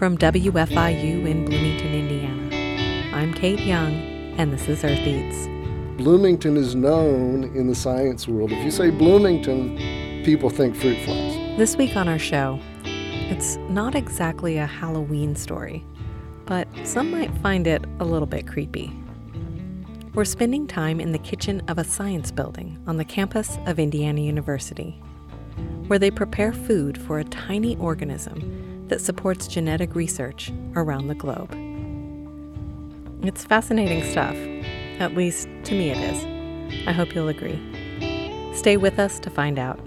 From WFIU in Bloomington, Indiana, I'm Kate Young, and this is Earth Eats. Bloomington is known in the science world. If you say Bloomington, people think fruit flies. This week on our show, it's not exactly a Halloween story, but some might find it a little bit creepy. We're spending time in the kitchen of a science building on the campus of Indiana University, where they prepare food for a tiny organism that supports genetic research around the globe. It's fascinating stuff, at least to me it is. I hope you'll agree. Stay with us to find out.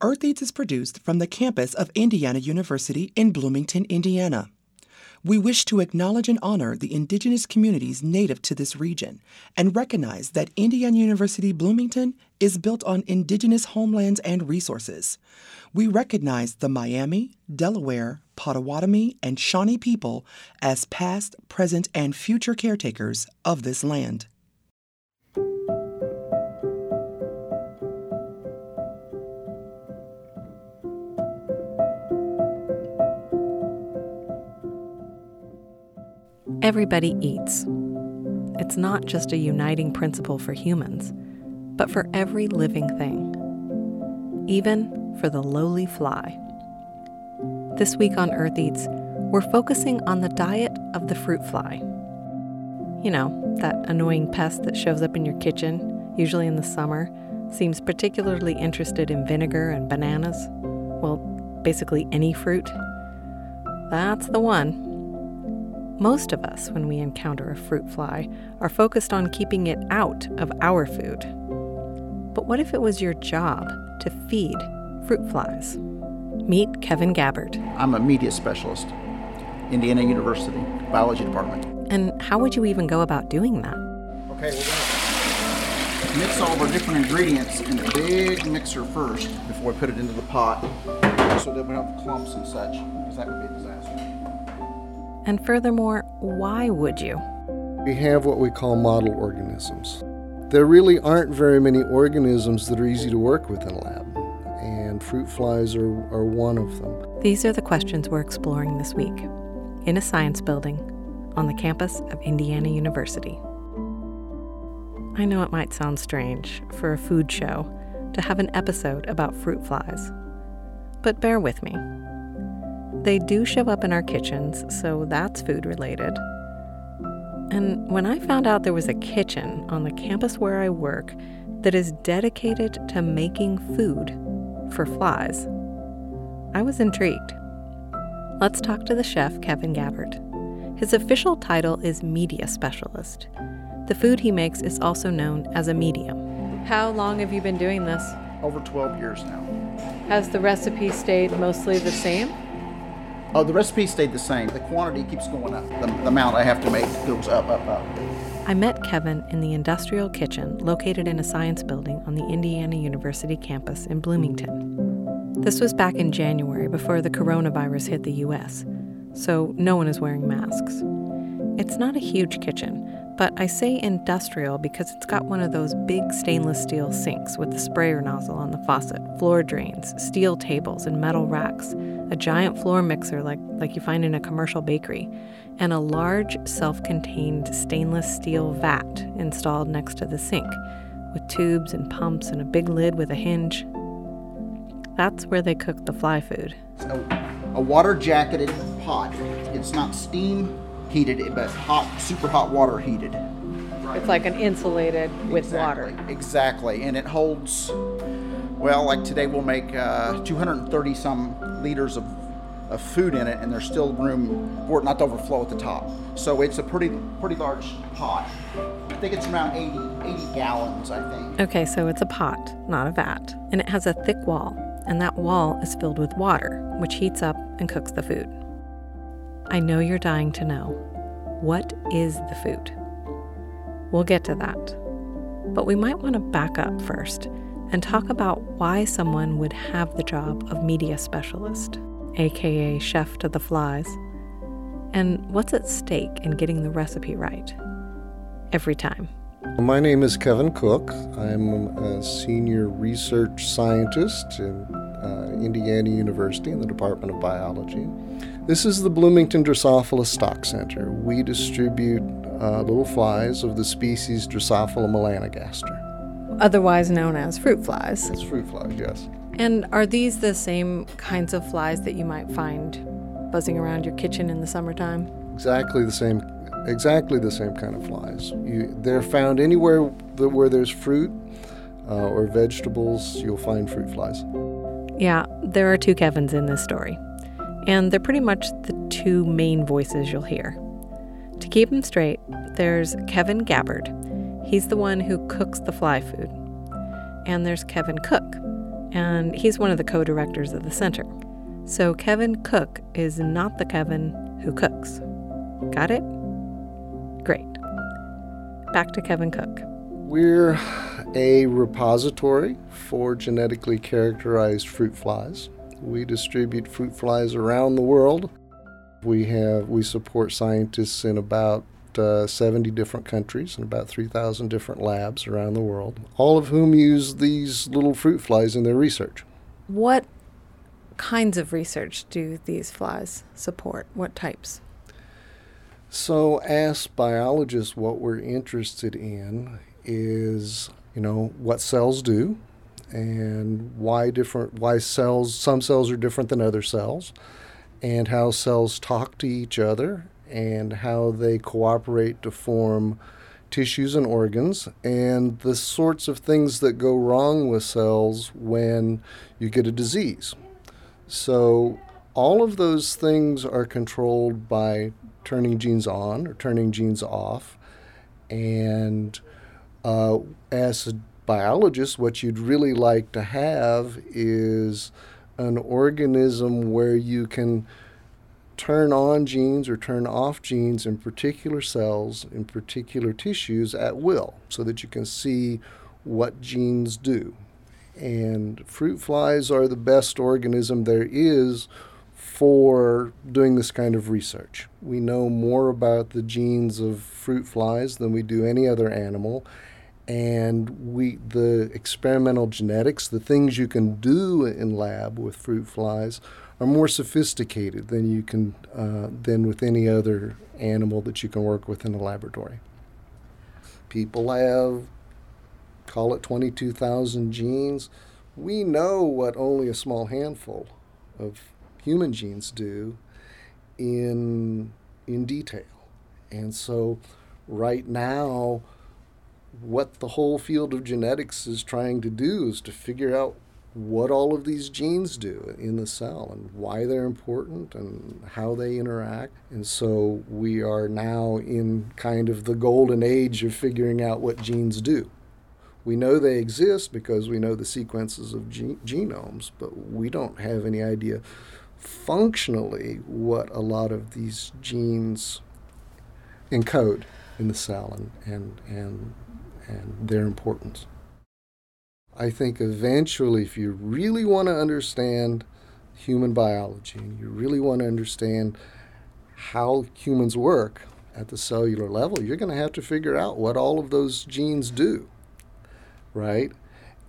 Earth Eats is produced from the campus of Indiana University in Bloomington, Indiana. We wish to acknowledge and honor the indigenous communities native to this region and recognize that Indiana University Bloomington is built on indigenous homelands and resources. We recognize the Miami, Delaware, Potawatomi, and Shawnee people as past, present, and future caretakers of this land. Everybody eats. It's not just a uniting principle for humans, but for every living thing, even for the lowly fly. This week on Earth Eats, we're focusing on the diet of the fruit fly. You know, that annoying pest that shows up in your kitchen, usually in the summer, seems particularly interested in vinegar and bananas. Well, basically any fruit. That's the one. Most of us, when we encounter a fruit fly, are focused on keeping it out of our food. But what if it was your job to feed fruit flies? Meet Kevin Gabbard. I'm a media specialist, Indiana University, biology department. And how would you even go about doing that? Okay, we're going to mix all of our different ingredients in a big mixer first before we put it into the pot so that we don't have clumps and such, because that would be a disaster. And furthermore, why would you? We have what we call model organisms. There really aren't very many organisms that are easy to work with in a lab, and fruit flies are, are one of them. These are the questions we're exploring this week in a science building on the campus of Indiana University. I know it might sound strange for a food show to have an episode about fruit flies, but bear with me. They do show up in our kitchens, so that's food related. And when I found out there was a kitchen on the campus where I work that is dedicated to making food for flies, I was intrigued. Let's talk to the chef, Kevin Gabbard. His official title is Media Specialist. The food he makes is also known as a medium. How long have you been doing this? Over 12 years now. Has the recipe stayed mostly the same? Oh, the recipe stayed the same. The quantity keeps going up. The, the amount I have to make goes up, up, up. I met Kevin in the industrial kitchen located in a science building on the Indiana University campus in Bloomington. This was back in January before the coronavirus hit the US, so no one is wearing masks. It's not a huge kitchen, but I say industrial because it's got one of those big stainless steel sinks with the sprayer nozzle on the faucet, floor drains, steel tables, and metal racks, a giant floor mixer like, like you find in a commercial bakery, and a large self contained stainless steel vat installed next to the sink, with tubes and pumps and a big lid with a hinge. That's where they cook the fly food. A, a water jacketed pot. It's not steam heated, but hot, super hot water heated. It's like an insulated with exactly, water. Exactly, and it holds. Well, like today we'll make uh, 230 some liters of, of food in it, and there's still room for it not to overflow at the top. So it's a pretty pretty large pot. I think it's around 80, 80 gallons, I think. Okay, so it's a pot, not a vat, and it has a thick wall, and that wall is filled with water, which heats up and cooks the food. I know you're dying to know what is the food? We'll get to that. But we might want to back up first and talk about why someone would have the job of media specialist, aka chef to the flies. and what's at stake in getting the recipe right. Every time. My name is Kevin Cook. I'm a senior research scientist in uh, Indiana University in the Department of Biology. This is the Bloomington Drosophila Stock Center. We distribute uh, little flies of the species Drosophila melanogaster. Otherwise known as fruit flies. It's fruit flies, yes. And are these the same kinds of flies that you might find buzzing around your kitchen in the summertime? Exactly the same exactly the same kind of flies. You, they're found anywhere where there's fruit uh, or vegetables, you'll find fruit flies. Yeah, there are two Kevins in this story and they're pretty much the two main voices you'll hear. To keep them straight, there's Kevin Gabbard. He's the one who cooks the fly food. And there's Kevin Cook, and he's one of the co directors of the center. So Kevin Cook is not the Kevin who cooks. Got it? Great. Back to Kevin Cook. We're a repository for genetically characterized fruit flies. We distribute fruit flies around the world. We have we support scientists in about uh, 70 different countries and about 3,000 different labs around the world, all of whom use these little fruit flies in their research. What kinds of research do these flies support? What types? So, as biologists, what we're interested in is, you know, what cells do, and why different why cells some cells are different than other cells and how cells talk to each other and how they cooperate to form tissues and organs and the sorts of things that go wrong with cells when you get a disease. So all of those things are controlled by turning genes on or turning genes off and uh, as biologist, what you'd really like to have is an organism where you can turn on genes or turn off genes in particular cells, in particular tissues at will, so that you can see what genes do. And fruit flies are the best organism there is for doing this kind of research. We know more about the genes of fruit flies than we do any other animal and we the experimental genetics the things you can do in lab with fruit flies are more sophisticated than you can uh, than with any other animal that you can work with in a laboratory. People have call it 22,000 genes. We know what only a small handful of human genes do in in detail. And so right now what the whole field of genetics is trying to do is to figure out what all of these genes do in the cell and why they're important and how they interact. And so we are now in kind of the golden age of figuring out what genes do. We know they exist because we know the sequences of ge- genomes, but we don't have any idea functionally what a lot of these genes encode in the cell and, and, and and their importance. I think eventually, if you really want to understand human biology and you really want to understand how humans work at the cellular level, you're going to have to figure out what all of those genes do, right?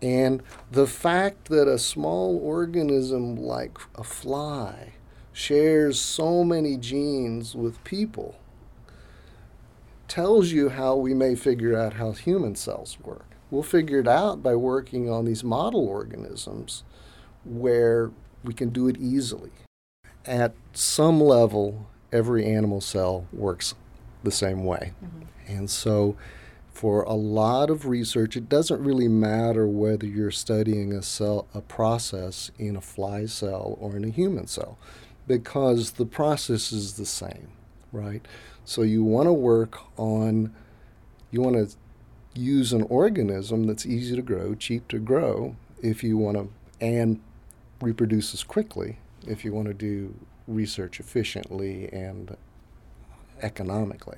And the fact that a small organism like a fly shares so many genes with people tells you how we may figure out how human cells work. We'll figure it out by working on these model organisms where we can do it easily. At some level, every animal cell works the same way. Mm-hmm. And so, for a lot of research, it doesn't really matter whether you're studying a cell, a process in a fly cell or in a human cell, because the process is the same, right? So you want to work on, you want to use an organism that's easy to grow, cheap to grow, if you want to, and reproduces quickly, if you want to do research efficiently and economically.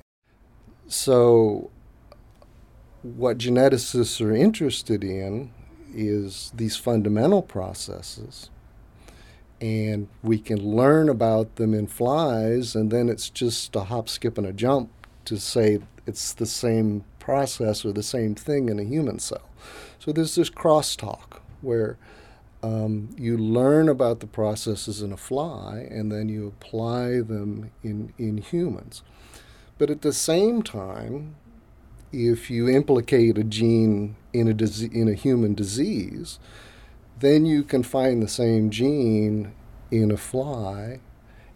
So, what geneticists are interested in is these fundamental processes and we can learn about them in flies, and then it's just a hop, skip, and a jump to say it's the same process or the same thing in a human cell. So there's this crosstalk where um, you learn about the processes in a fly and then you apply them in, in humans. But at the same time, if you implicate a gene in a, dise- in a human disease, then you can find the same gene in a fly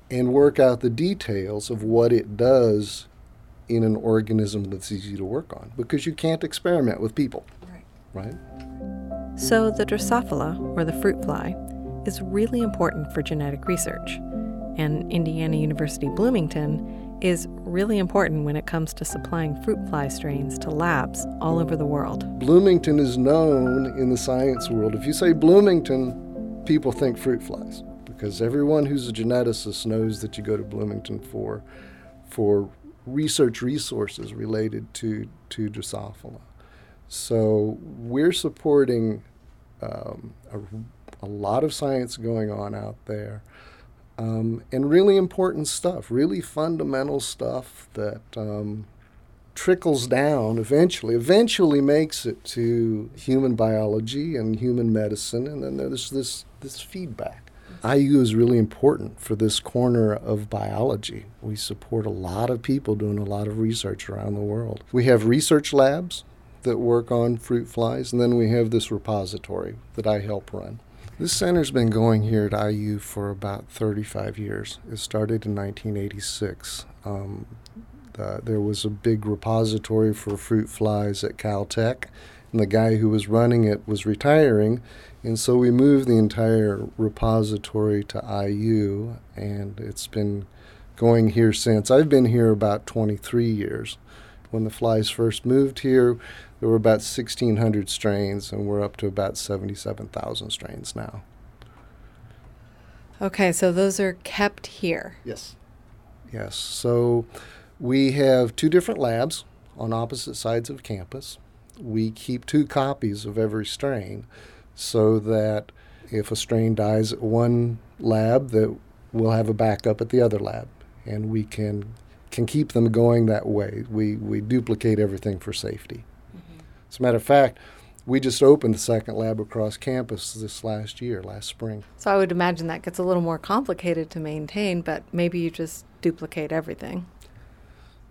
and work out the details of what it does in an organism that's easy to work on because you can't experiment with people. Right. Right? So, the Drosophila, or the fruit fly, is really important for genetic research. And Indiana University Bloomington is really important when it comes to supplying fruit fly strains to labs all over the world. Bloomington is known in the science world. If you say Bloomington, people think fruit flies because everyone who's a geneticist knows that you go to Bloomington for for research resources related to to Drosophila. So we're supporting um, a, a lot of science going on out there. Um, and really important stuff, really fundamental stuff that um, trickles down eventually, eventually makes it to human biology and human medicine, and then there's this, this feedback. IU is really important for this corner of biology. We support a lot of people doing a lot of research around the world. We have research labs that work on fruit flies, and then we have this repository that I help run. This center's been going here at IU for about 35 years. It started in 1986. Um, uh, there was a big repository for fruit flies at Caltech, and the guy who was running it was retiring, and so we moved the entire repository to IU, and it's been going here since. I've been here about 23 years. When the flies first moved here, there were about 1,600 strains, and we're up to about 77,000 strains now. Okay, so those are kept here. Yes. Yes. So we have two different labs on opposite sides of campus. We keep two copies of every strain so that if a strain dies at one lab that we'll have a backup at the other lab and we can can keep them going that way. We we duplicate everything for safety. As a matter of fact, we just opened the second lab across campus this last year, last spring. So I would imagine that gets a little more complicated to maintain, but maybe you just duplicate everything.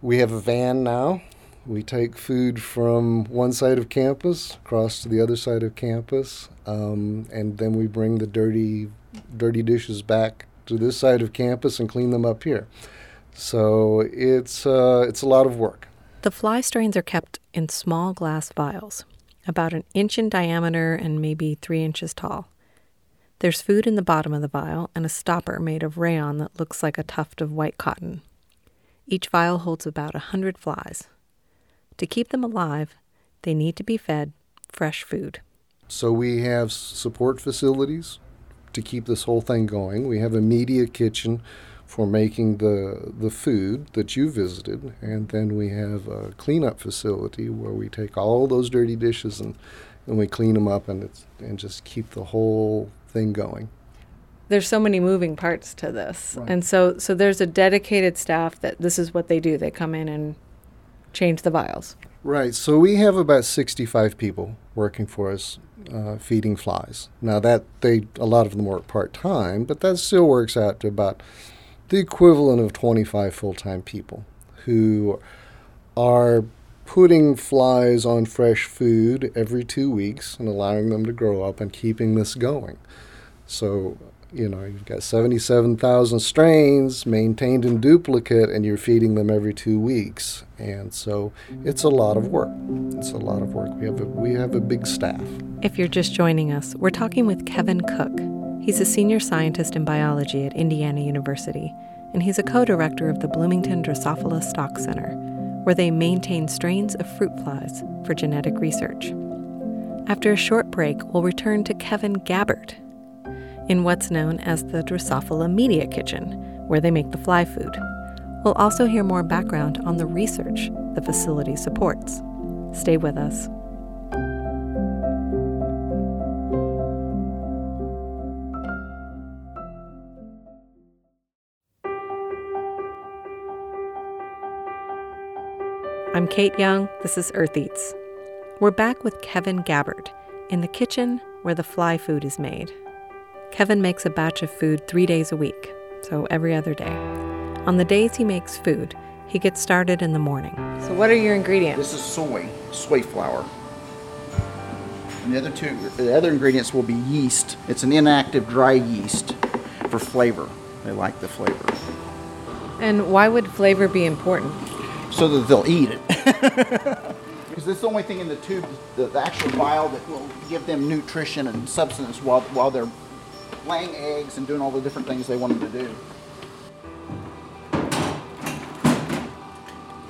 We have a van now. We take food from one side of campus across to the other side of campus, um, and then we bring the dirty, dirty dishes back to this side of campus and clean them up here. So it's uh, it's a lot of work. The fly strains are kept in small glass vials, about an inch in diameter and maybe three inches tall. There's food in the bottom of the vial and a stopper made of rayon that looks like a tuft of white cotton. Each vial holds about a hundred flies. To keep them alive, they need to be fed fresh food. So we have support facilities to keep this whole thing going. We have a media kitchen for making the the food that you visited, and then we have a cleanup facility where we take all those dirty dishes and and we clean them up and it's and just keep the whole thing going. There's so many moving parts to this, Right. and so so there's a dedicated staff that this is what they do. They come in and change the vials. Right. So we have about 65 people working for us uh, feeding flies. Now that they a lot of them work part time, but that still works out to about the equivalent of 25 full time people who are putting flies on fresh food every two weeks and allowing them to grow up and keeping this going. So, you know, you've got 77,000 strains maintained in duplicate and you're feeding them every two weeks. And so it's a lot of work. It's a lot of work. We have a, we have a big staff. If you're just joining us, we're talking with Kevin Cook. He's a senior scientist in biology at Indiana University, and he's a co director of the Bloomington Drosophila Stock Center, where they maintain strains of fruit flies for genetic research. After a short break, we'll return to Kevin Gabbard in what's known as the Drosophila Media Kitchen, where they make the fly food. We'll also hear more background on the research the facility supports. Stay with us. I'm Kate Young. This is Earth Eats. We're back with Kevin Gabbard in the kitchen where the fly food is made. Kevin makes a batch of food three days a week, so every other day. On the days he makes food, he gets started in the morning. So, what are your ingredients? This is soy, soy flour. And the other two, the other ingredients will be yeast. It's an inactive dry yeast for flavor. They like the flavor. And why would flavor be important? So that they'll eat it. because this is the only thing in the tube, the, the actual vial that will give them nutrition and substance while, while they're laying eggs and doing all the different things they want them to do.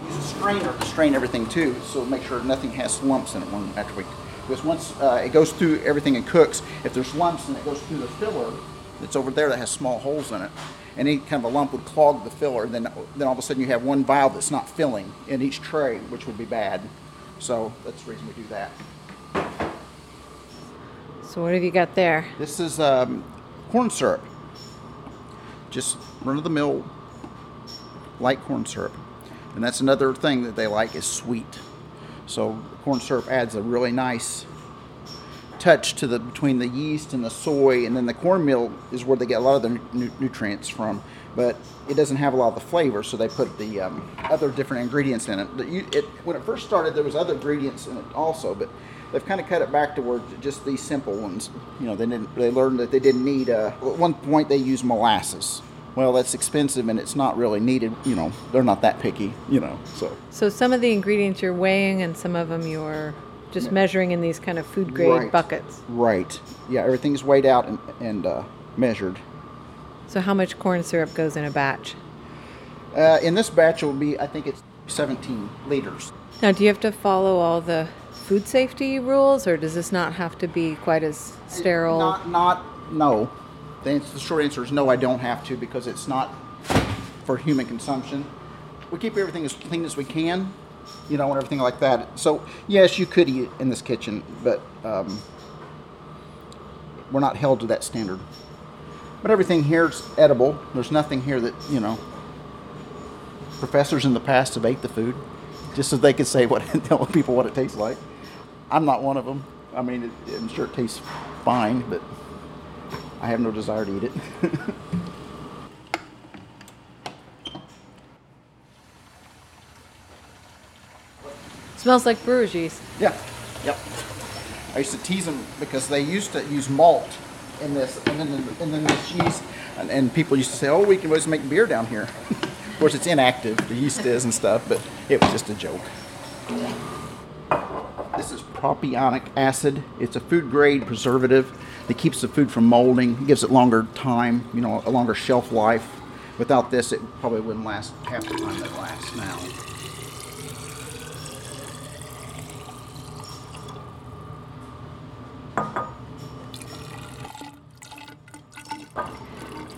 Use a strainer to strain everything too, so make sure nothing has lumps in it when after we. Because once uh, it goes through everything and cooks, if there's lumps and it goes through the filler that's over there that has small holes in it, any kind of a lump would clog the filler. Then, then all of a sudden you have one vial that's not filling in each tray, which would be bad. So that's the reason we do that. So, what have you got there? This is um, corn syrup. Just run of the mill light corn syrup. And that's another thing that they like is sweet. So corn syrup adds a really nice touch to the between the yeast and the soy, and then the cornmeal is where they get a lot of the nu- nutrients from. But it doesn't have a lot of the flavor, so they put the um, other different ingredients in it. You- it. When it first started, there was other ingredients in it also, but they've kind of cut it back to where just these simple ones. You know, they didn't. They learned that they didn't need. Uh, at one point, they used molasses. Well, that's expensive and it's not really needed. You know, they're not that picky. You know, so So, some of the ingredients you're weighing, and some of them you're just measuring in these kind of food grade Right. buckets. right. Yeah, everything's weighed out and, and uh, measured. So, how much corn syrup goes in a batch? Uh, in this batch, it will be. I think it's 17 liters. Now, do you have to follow all the food safety rules, or does this not have to be quite as sterile? Not, not, no. The, ans- the short answer is no, I don't have to because it's not for human consumption. We keep everything as clean as we can, you know, and everything like that. So, yes, you could eat in this kitchen, but um, we're not held to that standard. But everything here's edible. There's nothing here that, you know, professors in the past have ate the food just so they could say what, tell people what it tastes like. I'm not one of them. I mean, it, I'm sure it tastes fine, but I have no desire to eat it. Smells like brewer's yeast. yeah, yep. I used to tease them because they used to use malt in this, and then and then this yeast, and, and people used to say, "Oh, we can always make beer down here." of course, it's inactive. The yeast is and stuff, but it was just a joke. This is propionic acid. It's a food grade preservative that keeps the food from molding. Gives it longer time, you know, a longer shelf life. Without this, it probably wouldn't last half the time that it lasts now.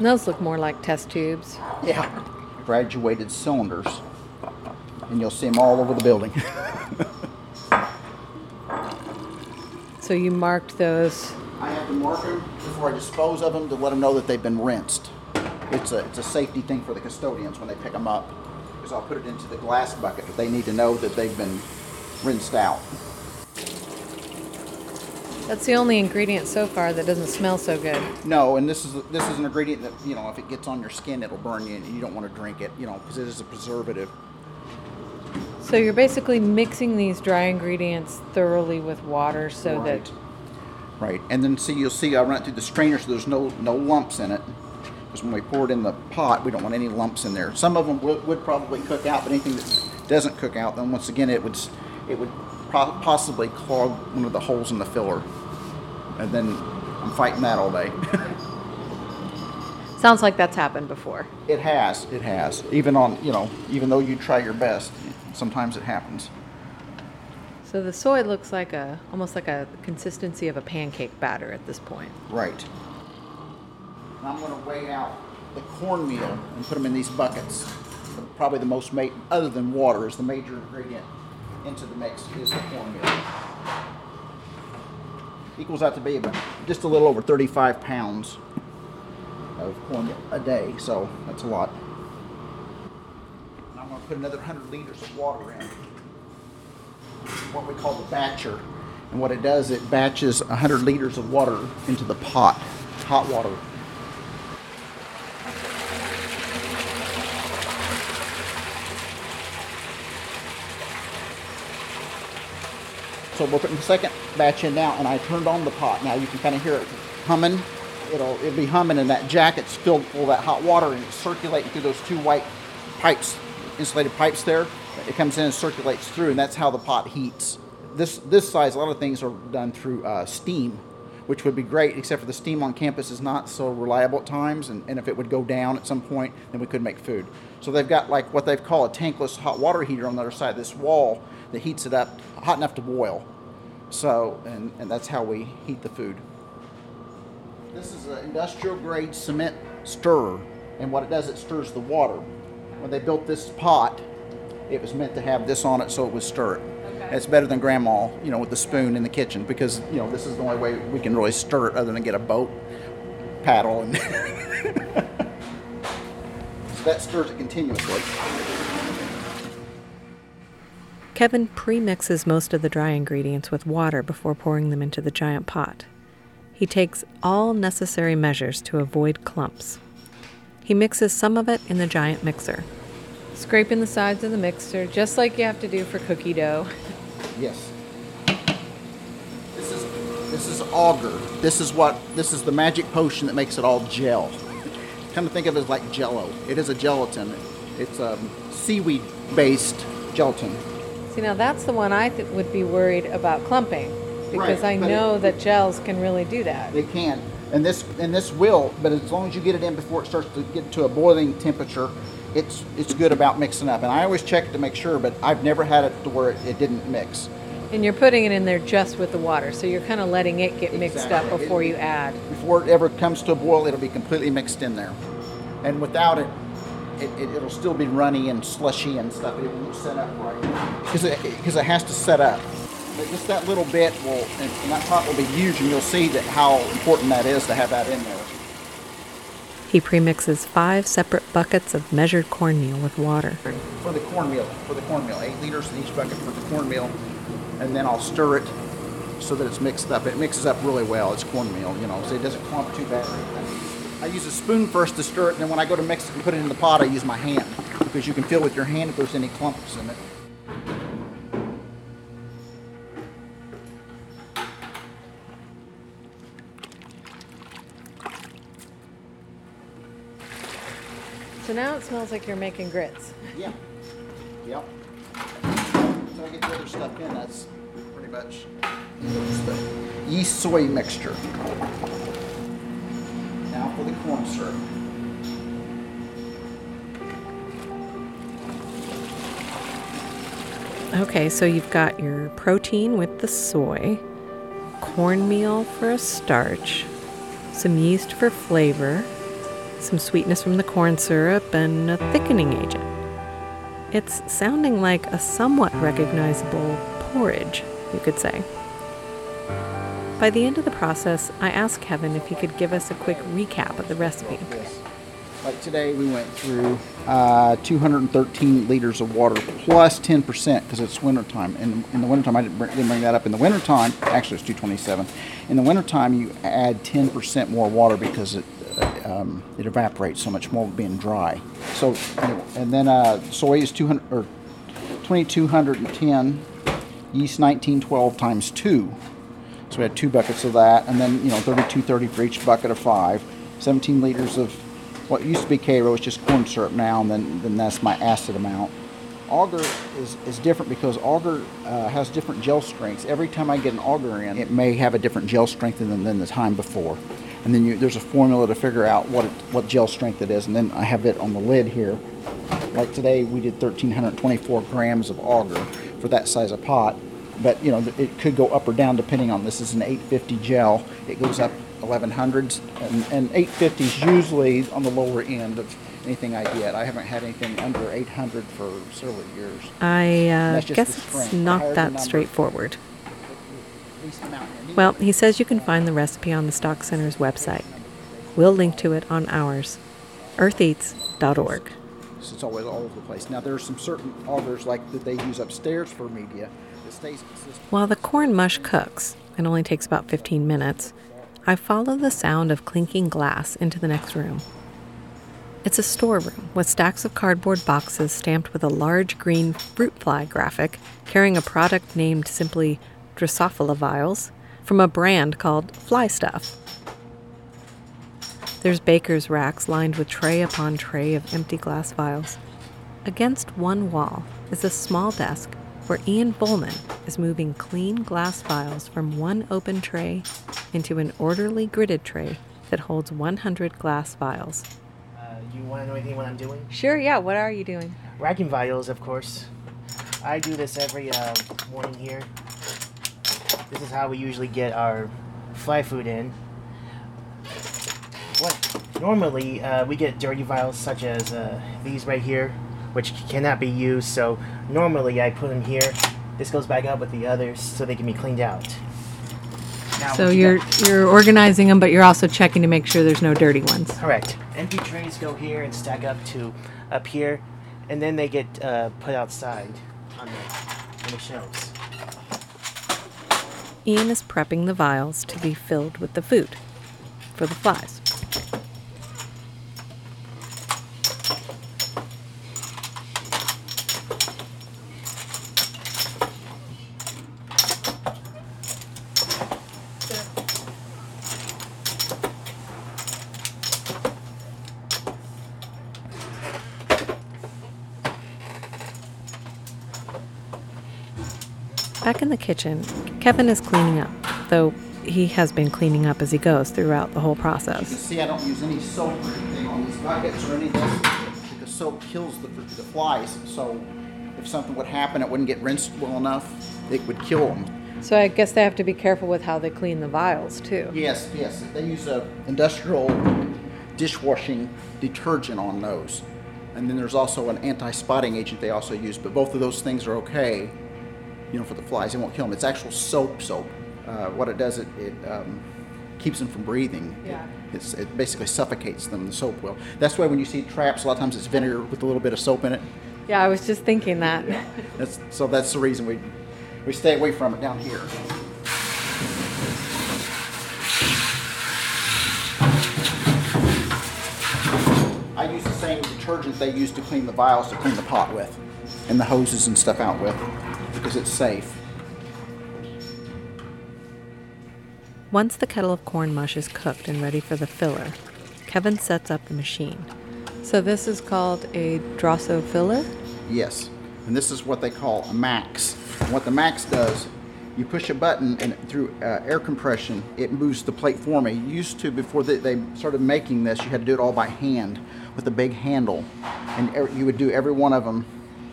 Those look more like test tubes. Yeah. Graduated cylinders. And you'll see them all over the building. So you marked those. I have to mark them before I dispose of them to let them know that they've been rinsed. It's a, it's a safety thing for the custodians when they pick them up. Because I'll put it into the glass bucket, but they need to know that they've been rinsed out. That's the only ingredient so far that doesn't smell so good. No, and this is this is an ingredient that you know if it gets on your skin, it'll burn you, and you don't want to drink it, you know, because it is a preservative. So you're basically mixing these dry ingredients thoroughly with water so that Right, and then see you'll see I run it through the strainer so there's no no lumps in it. Because when we pour it in the pot, we don't want any lumps in there. Some of them would, would probably cook out, but anything that doesn't cook out, then once again it would it would possibly clog one of the holes in the filler, and then I'm fighting that all day. sounds like that's happened before. it has, it has. Even on you know, even though you try your best, sometimes it happens. So the soy looks like a almost like a consistency of a pancake batter at this point. Right. And I'm going to weigh out the cornmeal and put them in these buckets. Probably the most ma- other than water is the major ingredient into the mix is the cornmeal. Equals out to be about just a little over 35 pounds of cornmeal a day, so that's a lot. And I'm going to put another 100 liters of water in. what we call the batcher. And what it does, it batches 100 liters of water into the pot, hot water. So we're putting the second batch in now, and I turned on the pot. Now you can kind of hear it humming. It'll it'll be humming, and that jacket's filled full of that hot water, and it's circulating through those two white pipes, insulated pipes there. It comes in and circulates through, and that's how the pot heats. This this size, a lot of things are done through uh, steam, which would be great, except for the steam on campus is not so reliable at times, and, and if it would go down at some point, then we could make food. So they've got like what they've called a tankless hot water heater on the other side of this wall that heats it up hot enough to boil. So, and, and that's how we heat the food. This is an industrial grade cement stirrer, and what it does, it stirs the water. When they built this pot, it was meant to have this on it so it would stir it. It's better than grandma, you know, with the spoon in the kitchen because, you know, this is the only way we can really stir it other than get a boat paddle and so that stirs it continuously. Kevin premixes most of the dry ingredients with water before pouring them into the giant pot. He takes all necessary measures to avoid clumps. He mixes some of it in the giant mixer, scraping the sides of the mixer just like you have to do for cookie dough. Yes. This is this is agar. This is what this is the magic potion that makes it all gel. Kind of think of it as like jello. It is a gelatin. It's um, a seaweed based gelatin. See, now that's the one I th- would be worried about clumping because Right, I know it- that gels can really do that. They can. And this and this will, but as long as you get it in before it starts to get to a boiling temperature, it's it's good about mixing up. And I always check to make sure, but I've never had it to where it, it didn't mix. And you're putting it in there just with the water, so you're kind of letting it get mixed up before It- you add. Before it ever comes to a boil, it'll be completely mixed in there. And without it, it, it it'll still be runny and slushy and stuff. It won't set up right because it, because it has to set up. But just that little bit will, and, and that pot will be huge, and you'll see that how important that is to have that in there. He premixes five separate buckets of measured cornmeal with water. for the cornmeal, for the cornmeal, eight liters in each bucket for the cornmeal, and then I'll stir it so that it's mixed up. It mixes up really well. It's cornmeal, you know, so it doesn't clump too bad. I use a spoon first to stir it, and then when I go to mix it and put it in the pot, I use my hand because you can feel with your hand if there's any clumps in it. So now it smells like you're making grits. Yeah. Yep. So I get the other stuff in. That's pretty much the yeast soy mixture. Now for the corn syrup. Okay, so you've got your protein with the soy, cornmeal for a starch, some yeast for flavor, some sweetness from the corn syrup, and a thickening agent. It's sounding like a somewhat recognizable porridge, you could say. By the end of the process, I asked Kevin if he could give us a quick recap of the recipe. Like today, we went through uh, 213 liters of water plus 10% because it's wintertime. In, in the wintertime, I didn't bring, didn't bring that up. In the wintertime, actually, it's 227. In the wintertime, you add 10% more water because it um, it evaporates so much more being dry. So, and then uh, soy is 200 or 2210, yeast 1912 times two. So we had two buckets of that, and then you know 3230 for each bucket of five. 17 liters of what used to be Karo, it's just corn syrup now, and then, then that's my acid amount. Agar is, is different because agar uh, has different gel strengths. Every time I get an agar in, it may have a different gel strength than, than the time before. And then you, there's a formula to figure out what, it, what gel strength it is, and then I have it on the lid here. Like today, we did 1,324 grams of agar for that size of pot. But you know, it could go up or down depending on this is an 850 gel. It goes up 1100s, and, and 850 is usually on the lower end of anything I get. I haven't had anything under 800 for several years. I uh, guess it's not that straightforward. Least amount here. Well, he says you can find the recipe on the Stock Center's website. We'll link to it on ours, eartheats.org. It's always all over the place. Now there's some certain agars like that they use upstairs for media stays consistent. While the corn mush cooks, it only takes about 15 minutes, I follow the sound of clinking glass into the next room. It's a storeroom with stacks of cardboard boxes stamped with a large green fruit fly graphic carrying a product named simply Drosophila vials from a brand called Fly Stuff. There's baker's racks lined with tray upon tray of empty glass vials. Against one wall is a small desk where Ian Bullman is moving clean glass vials from one open tray into an orderly gridded tray that holds 100 glass vials. Uh, you want to know anything what I'm doing? Sure, yeah, what are you doing? Racking vials, of course. I do this every uh, morning here. This is how we usually get our fly food in. What normally uh, we get dirty vials such as uh, these right here, which cannot be used. So normally I put them here. This goes back up with the others so they can be cleaned out. Now, So you you're got- you're organizing them, but you're also checking to make sure there's no dirty ones. Correct. Empty trays go here and stack up to up here, and then they get uh, put outside on the, on the shelves. Ian is prepping the vials to be filled with the food for the flies. Back in the kitchen, Kevin is cleaning up, though he has been cleaning up as he goes throughout the whole process. You can see I don't use any soap or anything on these buckets or any of this because soap kills the, the flies. So if something would happen, it wouldn't get rinsed well enough, it would kill them. So I guess they have to be careful with how they clean the vials too. Yes, yes. They use a industrial dishwashing detergent on those. And then there's also an anti-spotting agent they also use, but both of those things are okay, you know, for the flies. It won't kill them. It's actual soap soap. Uh, what it does, it, it um, keeps them from breathing. Yeah. It's, it basically suffocates them, the soap will. That's why when you see traps, a lot of times it's vinegar with a little bit of soap in it. Yeah, I was just thinking that. That's, so that's the reason we, we stay away from it down here. I use the same detergent they use to clean the vials to clean the pot with, and the hoses and stuff out with, it's safe. Once the kettle of corn mush is cooked and ready for the filler, Kevin sets up the machine. So this is called a Droso-Filler? Yes, and this is what they call a max. And what the max does, you push a button and through uh, air compression, it moves the plate for me. Used to before they, they started making this, you had to do it all by hand with a big handle, and every, you would do every one of them,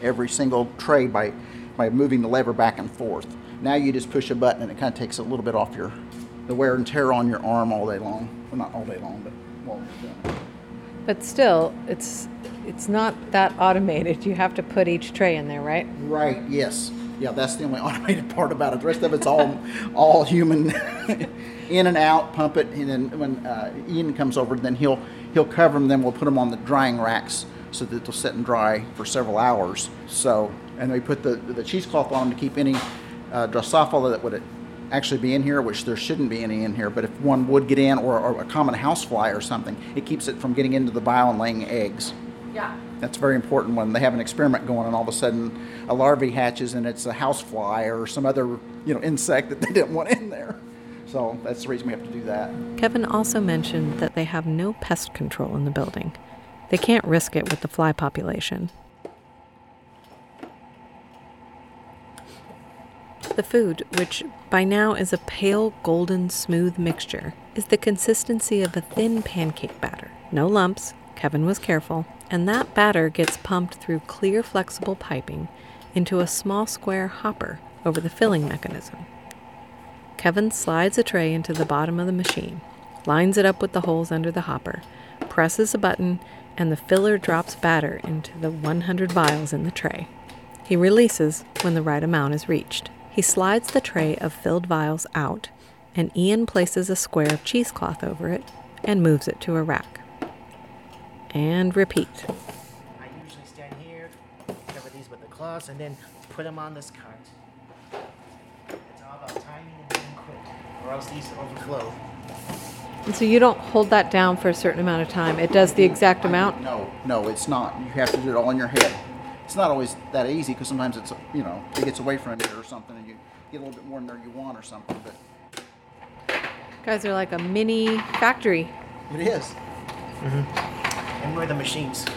every single tray by by moving the lever back and forth. Now you just push a button and it kind of takes a little bit off your the wear and tear on your arm all day long. Well, not all day long, but while you're doing it. But still, it's it's not that automated. You have to put each tray in there, right? Right. Yes. Yeah. That's the only automated part about it. The rest of it's all all human, in and out. Pump it, and then when uh, Ian comes over, then he'll he'll cover them. Then we'll put them on the drying racks so that they'll sit and dry for several hours. So, and we put the the cheesecloth on to keep any uh, Drosophila that would actually be in here, which there shouldn't be any in here. But if one would get in, or, or a common housefly or something, it keeps it from getting into the vial and laying eggs. Yeah. That's very important when they have an experiment going and all of a sudden a larvae hatches and it's a housefly or some other you know insect that they didn't want in there. So that's the reason we have to do that. Kevin also mentioned that they have no pest control in the building. They can't risk it with the fly population. The food, which by now is a pale golden smooth mixture, is the consistency of a thin pancake batter. No lumps, Kevin was careful, and that batter gets pumped through clear flexible piping into a small square hopper over the filling mechanism. Kevin slides a tray into the bottom of the machine, lines it up with the holes under the hopper, presses a button, and the filler drops batter into the 100 vials in the tray. He releases when the right amount is reached. He slides the tray of filled vials out, and Ian places a square of cheesecloth over it and moves it to a rack. And repeat. I usually stand here, cover these with the cloths, and then put them on this cart. It's all about timing and being quick, or else these overflow. And so you don't hold that down for a certain amount of time. It does the exact amount? No, no, it's not. You have to do it all in your head. It's not always that easy because sometimes it's you know it gets away from it or something, and you get a little bit more than there you want or something. But guys are like a mini factory. it is. Mm-hmm. And we're the machines.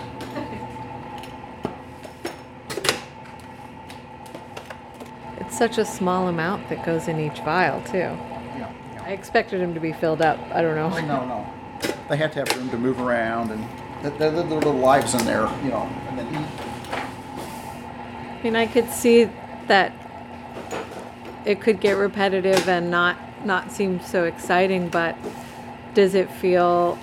It's such a small amount that goes in each vial too. Yeah. I expected them to be filled up. I don't know. No, no. They have to have room to move around and th- there are little lives in there, you know, and then eat. I mean, I could see that it could get repetitive and not not seem so exciting, but does it feel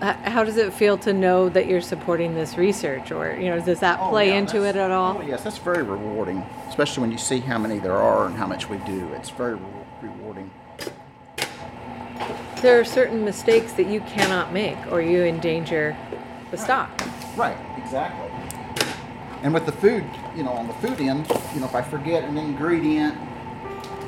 how does it feel to know that you're supporting this research or you know does that Oh, play yeah, into it at all Oh, yes, that's very rewarding, especially when you see how many there are and how much we do. It's very re- rewarding. there are certain mistakes that you cannot make or you endanger the stock Right, exactly. And with the food, you know, on the food end, you know, if I forget an ingredient,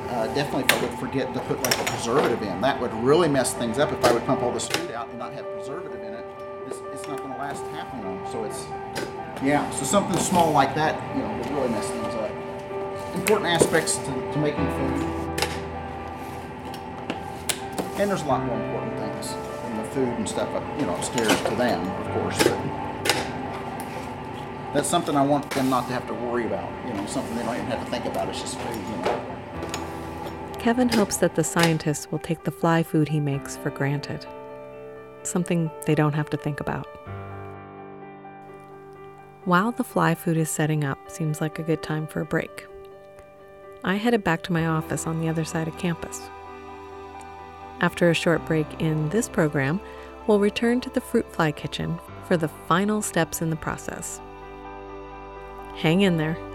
uh, definitely if I would forget to put like a preservative in, that would really mess things up if I would pump all this food out and not have preservative in it. It's, it's not going to last half long. So it's, yeah, so something small like that, you know, would really mess things up. Important aspects to, to making food. And there's a lot more important things than the food and stuff up, you know, upstairs to them, of course. But that's something I want them not to have to worry about. You know, something they don't even have to think about. It's just food, you know. Kevin hopes that the scientists will take the fly food he makes for granted, something they don't have to think about. While the fly food is setting up, seems like a good time for a break. I headed back to my office on the other side of campus. After a short break in this program, we'll return to the fruit fly kitchen for the final steps in the process. Hang in there.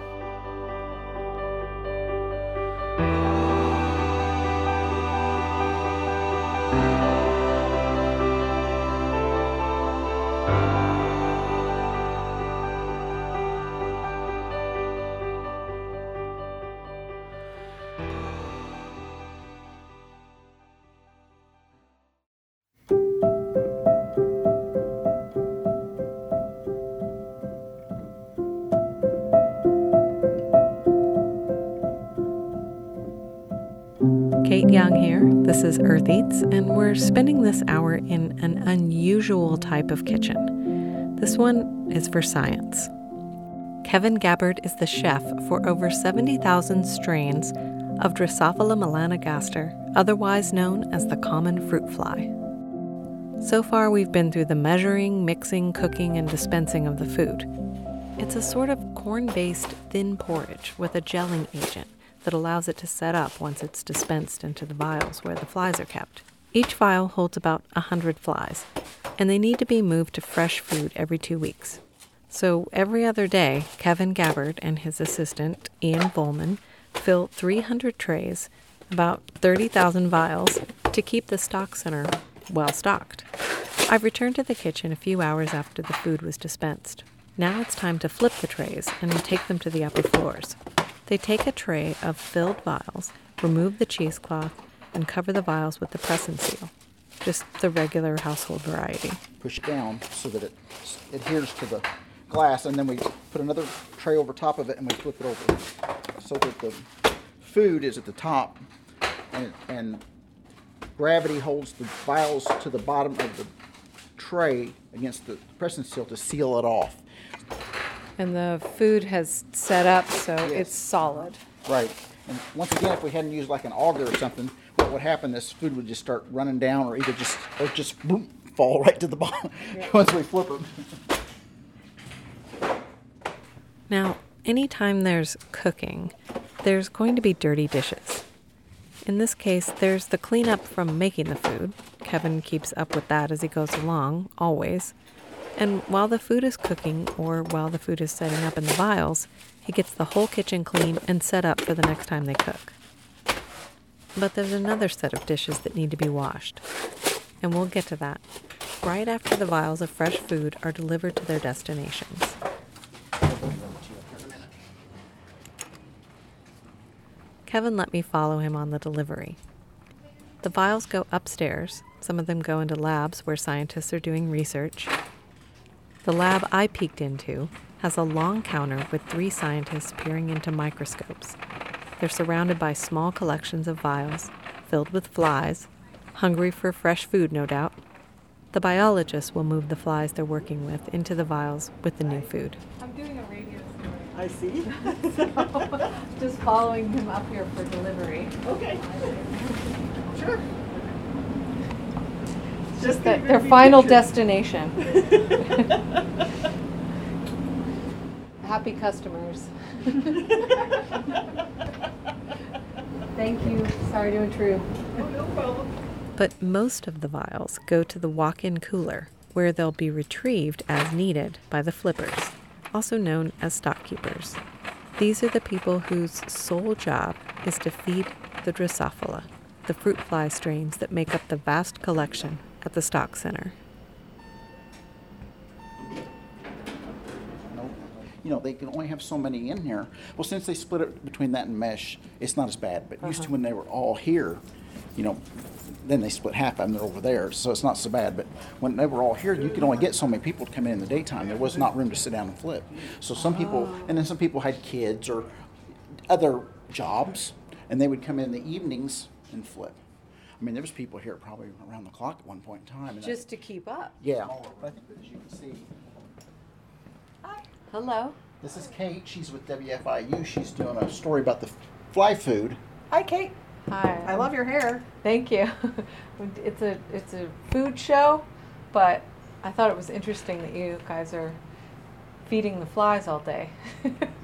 Is Earth Eats, and we're spending this hour in an unusual type of kitchen. This one is for science. Kevin Gabbard is the chef for over 70,000 strains of Drosophila melanogaster, otherwise known as the common fruit fly. So far, we've been through the measuring, mixing, cooking, and dispensing of the food. It's a sort of corn based thin porridge with a gelling agent that allows it to set up once it's dispensed into the vials where the flies are kept. Each vial holds about 100 flies, and they need to be moved to fresh food every two weeks. So every other day, Kevin Gabbard and his assistant, Ian Volman, fill 300 trays, about 30,000 vials, to keep the stock center well stocked. I've returned to the kitchen a few hours after the food was dispensed. Now it's time to flip the trays and take them to the upper floors. They take a tray of filled vials, remove the cheesecloth, and cover the vials with the press and seal. Just the regular household variety. Push down so that it adheres to the glass, and then we put another tray over top of it and we flip it over so that the food is at the top and, and gravity holds the vials to the bottom of the tray against the pressing seal to seal it off. And the food has set up so Yes. it's solid. Right. And once again, if we hadn't used like an agar or something, what would happen? This food would just start running down, or either just or just boom, fall right to the bottom once we flip them. Now, anytime there's cooking, there's going to be dirty dishes. In this case, there's the cleanup from making the food. Kevin keeps up with that as he goes along, always. And while the food is cooking or while the food is setting up in the vials, he gets the whole kitchen clean and set up for the next time they cook. But there's another set of dishes that need to be washed. And we'll get to that right after the vials of fresh food are delivered to their destinations. Kevin let me follow him on the delivery. The vials go upstairs. Some of them go into labs where scientists are doing research. The lab I peeked into has a long counter with three scientists peering into microscopes. They're surrounded by small collections of vials filled with flies, hungry for fresh food, no doubt. The biologists will move the flies they're working with into the vials with the new food. I'm doing a radio story. I see. Just following him up here for delivery. Okay. Sure. Just that their final destination. Happy customers. Thank you. Sorry to intrude. Oh, no problem. But most of the vials go to the walk in cooler, where they'll be retrieved as needed by the flippers, also known as stock keepers. These are the people whose sole job is to feed the Drosophila, the fruit fly strains that make up the vast collection at the stock center. You know, they can only have so many in here. Well, since they split it between that and mesh, it's not as bad. But used to uh-huh. when they were all here, you know, then they split half of them. They're over there, so it's not so bad. But when they were all here, you could only get so many people to come in in the daytime. There was not room to sit down and flip. So some people, oh. and then some people had kids or other jobs, and they would come in the evenings and flip. I mean, there was people here probably around the clock at one point in time. and I- Just to keep up. yeah, but I think that as you can see, Hello. this is Kate. She's with WFIU. She's doing a story about the fly food. Hi, Kate. Hi. I love your hair. Thank you. it's a it's a food show, but I thought it was interesting that you guys are feeding the flies all day.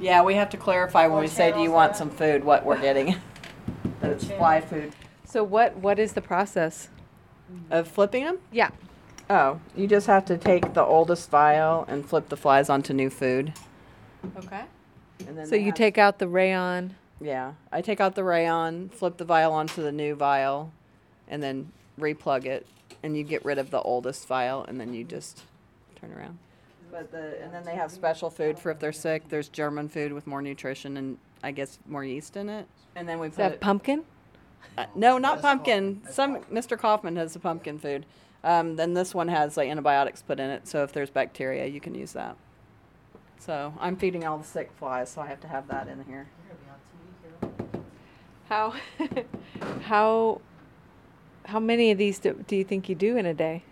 Yeah, we have to clarify when we say, "Do you want some food?" What we're getting. that it's fly food. So what what is the process? Of flipping them? Yeah. Oh, you just have to take the oldest vial and flip the flies onto new food. Okay. And then So you take out the rayon. Yeah, I take out the rayon, flip the vial onto the new vial, and then replug it, and you get rid of the oldest vial, and then you just turn around. But the and then they have special food for if they're sick. There's German food with more nutrition and I guess more yeast in it. And then we Is put that it- pumpkin? Uh, no, not pumpkin. Some Mr. Kaufman has the pumpkin food. Um, then this one has like antibiotics put in it, so if there's bacteria, you can use that. So I'm feeding all the sick flies, so I have to have that in here. How how how many of these do, do you think you do in a day?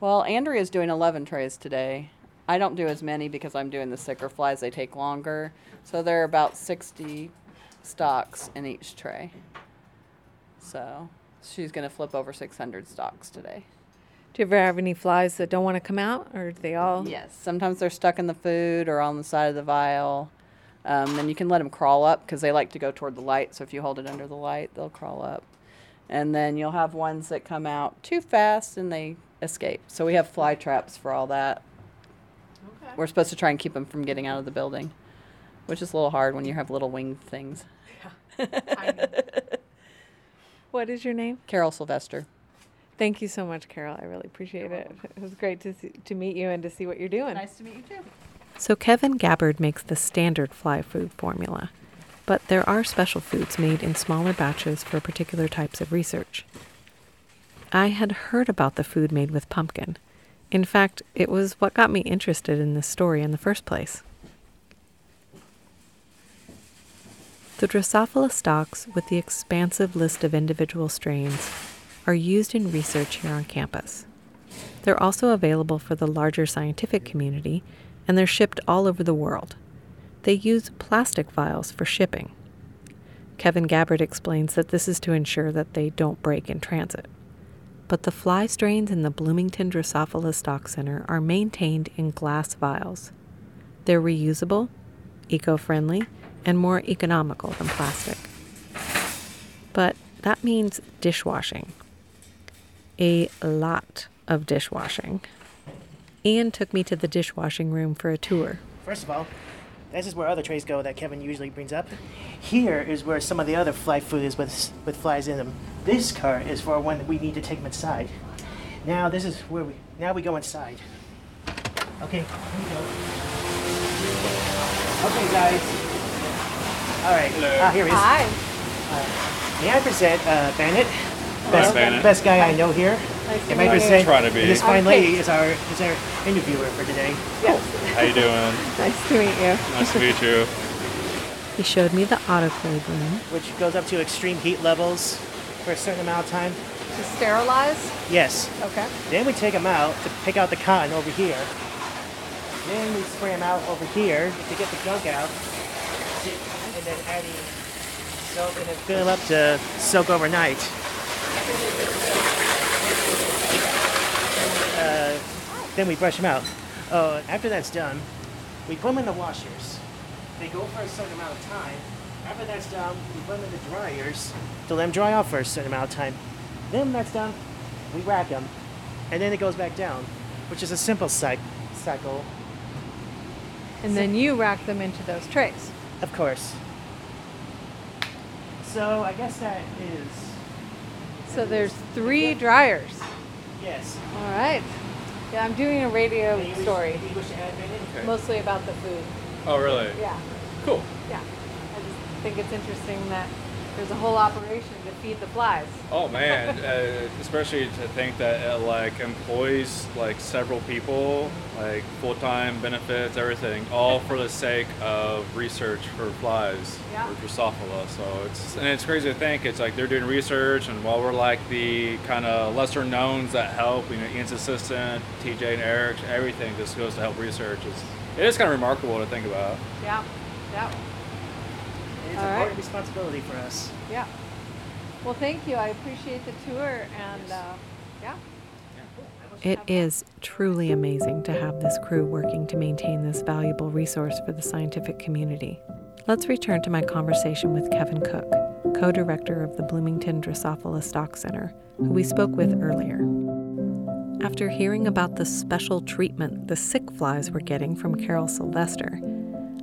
Well, Andrea's doing 11 trays today. I don't do as many because I'm doing the sicker flies. They take longer. So there are about 60 stocks in each tray. So she's going to flip over 600 stocks today. Do you ever have any flies that don't want to come out, or do they all? Yes. Sometimes they're stuck in the food or on the side of the vial. Um, then you can let them crawl up because they like to go toward the light. So if you hold it under the light, they'll crawl up. And then you'll have ones that come out too fast and they escape. So we have fly traps for all that. Okay. We're supposed to try and keep them from getting out of the building, which is a little hard when you have little winged things. What is your name? Carol Sylvester. Thank you so much, Carol. I really appreciate it. It was great to see, to meet you and to see what you're doing. Nice to meet you too. So Kevin Gabbard makes the standard fly food formula, but there are special foods made in smaller batches for particular types of research. I had heard about the food made with pumpkin. In fact, it was what got me interested in this story in the first place. The Drosophila stocks, with the expansive list of individual strains, are used in research here on campus. They're also available for the larger scientific community, and they're shipped all over the world. They use plastic vials for shipping. Kevin Gabbard explains that this is to ensure that they don't break in transit. But the fly strains in the Bloomington Drosophila Stock Center are maintained in glass vials. They're reusable, eco friendly, and more economical than plastic. But that means dishwashing. A lot of dishwashing. Ian took me to the dishwashing room for a tour. First of all, this is where other trays go that Kevin usually brings up. Here is where some of the other fly food is with with flies in them. This cart is for when we need to take them inside. Now this is where we now we go inside. Okay, here we go. Okay, guys. All right. Ah, here he is. Hi. May I present uh, Bandit? Best, Bandit. best guy I know here. Nice to meet I you. present Try to be. this fine I'm lady is our is our interviewer for today. Yes. How you doing? Nice to meet you. Nice to meet you. He showed me the autoclave room. which goes up to extreme heat levels for a certain amount of time. To sterilize? Yes. Okay. Then we take them out to pick out the cotton over here. Then we spray them out over here to get the gunk out. And then adding soap and then fill up to soak overnight. Uh, then we brush them out. Oh, after that's done, we put them in the washers. They go for a certain amount of time. After that's done, we put them in the dryers to let them dry off for a certain amount of time. Then that's done, we rack them, and then it goes back down, which is a simple cyc- cycle, And then you rack them into those trays. of course. So I guess that is So there's three dryers. yes. All right. Yeah, I'm doing a radio Any wish- story, any wish to add, Bennett? Okay. mostly about the food. Oh, really? Yeah, Cool. yeah. I just think it's interesting that there's a whole operation to feed the flies. Oh man, uh, especially to think that it like employs like several people, like full-time benefits, everything, all for the sake of research for flies Yeah. for Drosophila. So it's and it's crazy to think it's like they're doing research, and while we're like the kind of lesser knowns that help, you know, Ian's assistant, TJ and Eric, everything just goes to help research. It's, it is kind of remarkable to think about. Yeah, yeah, All an right. important responsibility for us. yeah. Well, thank you. I appreciate the tour and uh, yeah. It is truly amazing to have this crew working to maintain this valuable resource for the scientific community. Let's return to my conversation with Kevin Cook, co director of the Bloomington Drosophila Stock Center, who we spoke with earlier. After hearing about the special treatment the sick flies were getting from Carol Sylvester,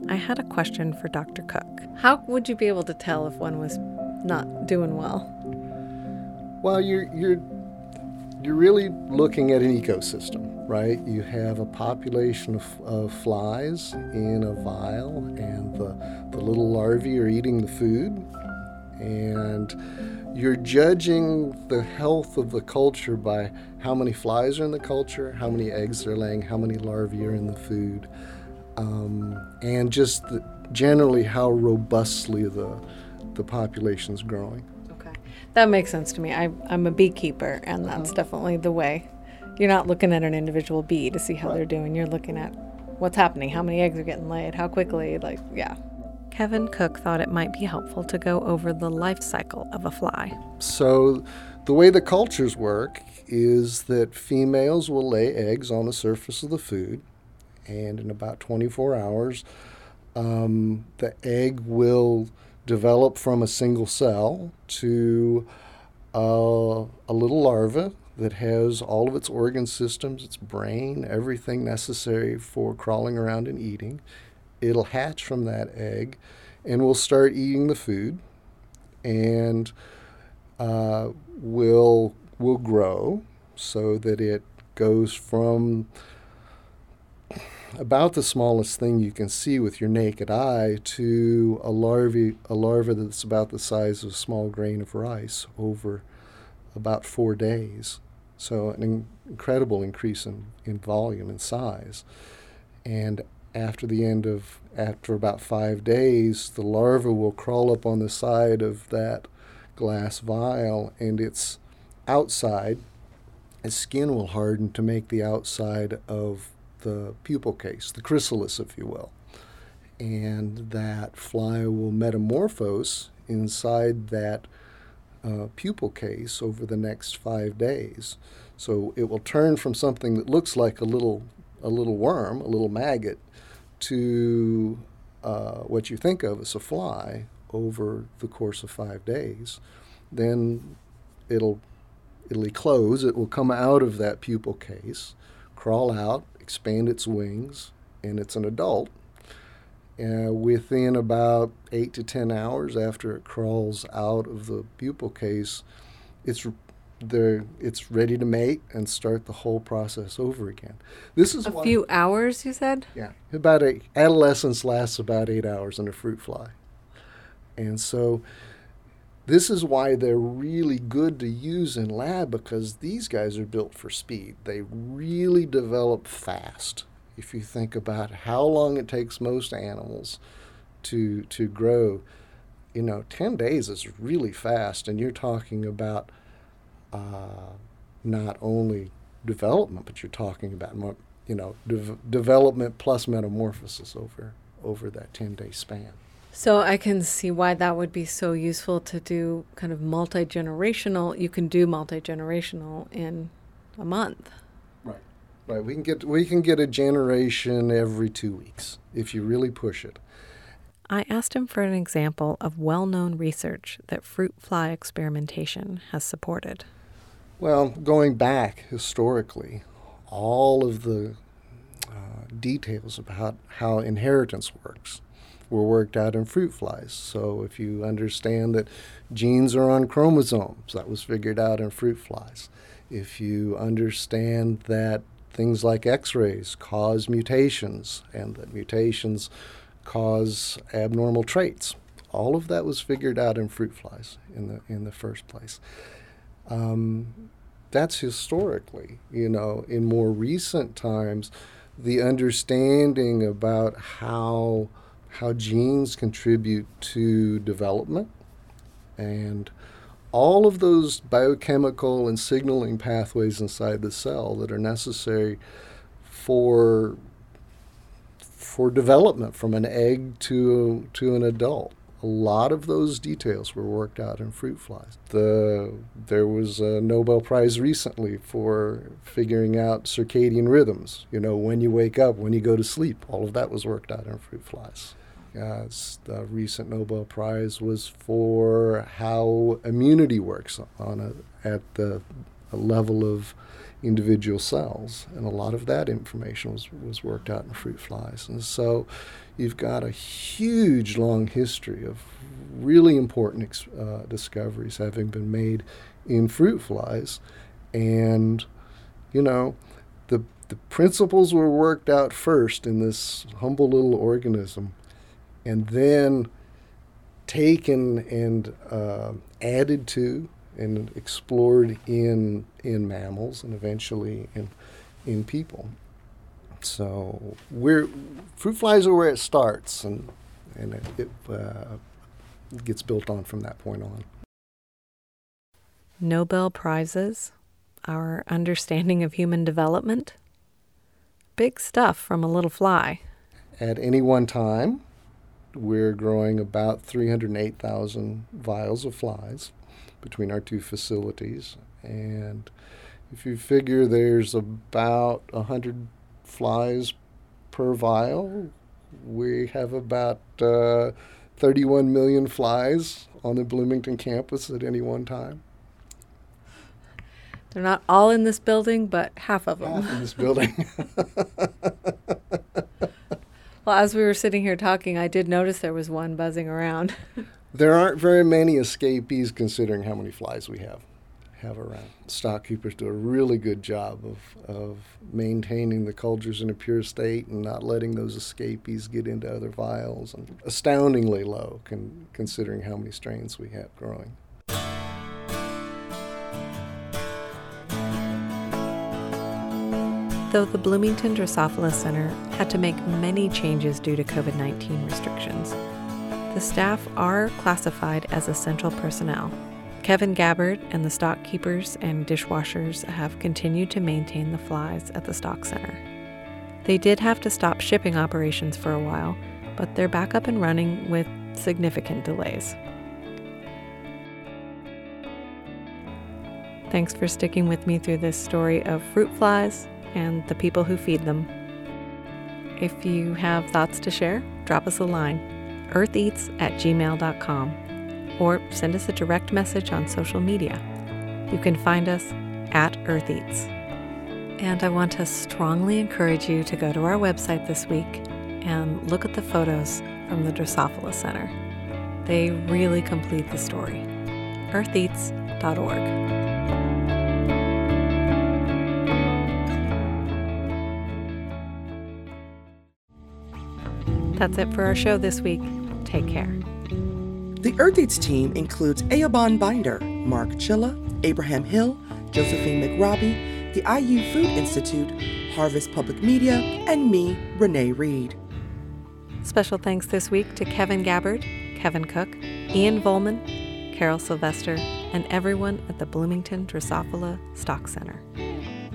I had a question for Dr. Cook. How would you be able to tell if one was not doing well? Well, you're you're you're really looking at an ecosystem, right? You have a population of, of flies in a vial, and the the little larvae are eating the food, and you're judging the health of the culture by how many flies are in the culture, how many eggs they're laying, how many larvae are in the food, um, and just the, generally how robustly the the population's growing. Okay. That makes sense to me. I, I'm a beekeeper, and that's definitely the way. You're not looking at an individual bee to see how they're doing. You're looking at what's happening, how many eggs are getting laid, how quickly, like, yeah. Kevin Cook thought it might be helpful to go over the life cycle of a fly. So, the way the cultures work is that females will lay eggs on the surface of the food, and in about 24 hours, um, the egg will develop from a single cell to uh, a little larva that has all of its organ systems, its brain, everything necessary for crawling around and eating. It'll hatch from that egg and will start eating the food and uh, will will grow so that it goes from about the smallest thing you can see with your naked eye to a larvae a larva that's about the size of a small grain of rice over about four days. So an in- incredible increase in, in volume and size. And after the end of after about five days, the larva will crawl up on the side of that glass vial, and its outside, its skin will harden to make the outside of the pupal case, the chrysalis, if you will. And that fly will metamorphose inside that uh, pupal case over the next five days. So it will turn from something that looks like a little a little worm, a little maggot, to uh, what you think of as a fly over the course of five days. Then it'll it'll eclose. It will come out of that pupal case, crawl out, expand its wings, and it's an adult. Uh, within about eight to ten hours after it crawls out of the pupal case, it's there. It's ready to mate and start the whole process over again. This is A why- few hours, you said? yeah, about a adolescence lasts about eight hours in a fruit fly, and so This is why they're really good to use in lab because these guys are built for speed. They really develop fast. If you think about how long it takes most animals to to grow, you know, 10 days is really fast and you're talking about uh, not only development, but you're talking about you know de- development plus metamorphosis over over that 10 day span. So I can see why that would be so useful to do kind of multi generational. You can do multi generational in a month. Right. Right. We can get we can get a generation every two weeks if you really push it. I asked him for an example of well known research that fruit fly experimentation has supported. Well, going back historically, all of the uh, details about how inheritance works were worked out in fruit flies. So if you understand that genes are on chromosomes, that was figured out in fruit flies. If you understand that things like x-rays cause mutations and that mutations cause abnormal traits, all of that was figured out in fruit flies in the in the first place. Um, that's historically, you know, in more recent times, the understanding about how how genes contribute to development and all of those biochemical and signaling pathways inside the cell that are necessary for for development from an egg to to an adult a lot of those details were worked out in fruit flies. The, there was a Nobel Prize recently for figuring out circadian rhythms. You know, when you wake up, when you go to sleep, all of that was worked out in fruit flies. Uh, the recent Nobel Prize was for how immunity works on a, at the level of individual cells, and a lot of that information was, was worked out in fruit flies. And so you've got a huge long history of really important uh, discoveries having been made in fruit flies. And, you know, the, the principles were worked out first in this humble little organism and then taken and uh, added to and explored in in mammals and eventually in in people. So we're fruit flies are where it starts, and and it, it uh, gets built on from that point on. Nobel prizes, our understanding of human development. Big stuff from a little fly. At any one time, we're growing about 308,000 vials of flies between our two facilities. And if you figure there's about 100 flies per vial, we have about uh, 31 million flies on the Bloomington campus at any one time. They're not all in this building, but half of them. Half in this building. well, as we were sitting here talking, I did notice there was one buzzing around. There aren't very many escapees considering how many flies we have have around. Stock keepers do a really good job of, of maintaining the cultures in a pure state and not letting those escapees get into other vials, and astoundingly low con- considering how many strains we have growing. Though the Bloomington Drosophila Center had to make many changes due to COVID 19 restrictions, the staff are classified as essential personnel. Kevin Gabbard and the stock keepers and dishwashers have continued to maintain the flies at the stock center. They did have to stop shipping operations for a while, but they're back up and running with significant delays. Thanks for sticking with me through this story of fruit flies and the people who feed them. If you have thoughts to share, drop us a line eartheats at gmail.com or send us a direct message on social media. You can find us at eartheats. And I want to strongly encourage you to go to our website this week and look at the photos from the Drosophila Center. They really complete the story. eartheats.org. That's it for our show this week. Take care. The Earth Eats team includes Eoban Binder, Mark Chilla, Abraham Hill, Josephine McRobbie, the IU Food Institute, Harvest Public Media, and me, Renee Reed. Special thanks this week to Kevin Gabbard, Kevin Cook, Ian Volman, Carol Sylvester, and everyone at the Bloomington Drosophila Stock Center.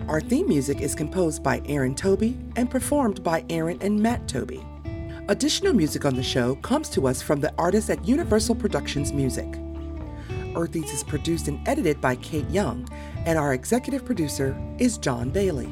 Our theme music is composed by Aaron Toby and performed by Aaron and Matt Toby. Additional music on the show comes to us from the artists at Universal Productions Music. Earth Eats is produced and edited by Kate Young, and our executive producer is John Bailey.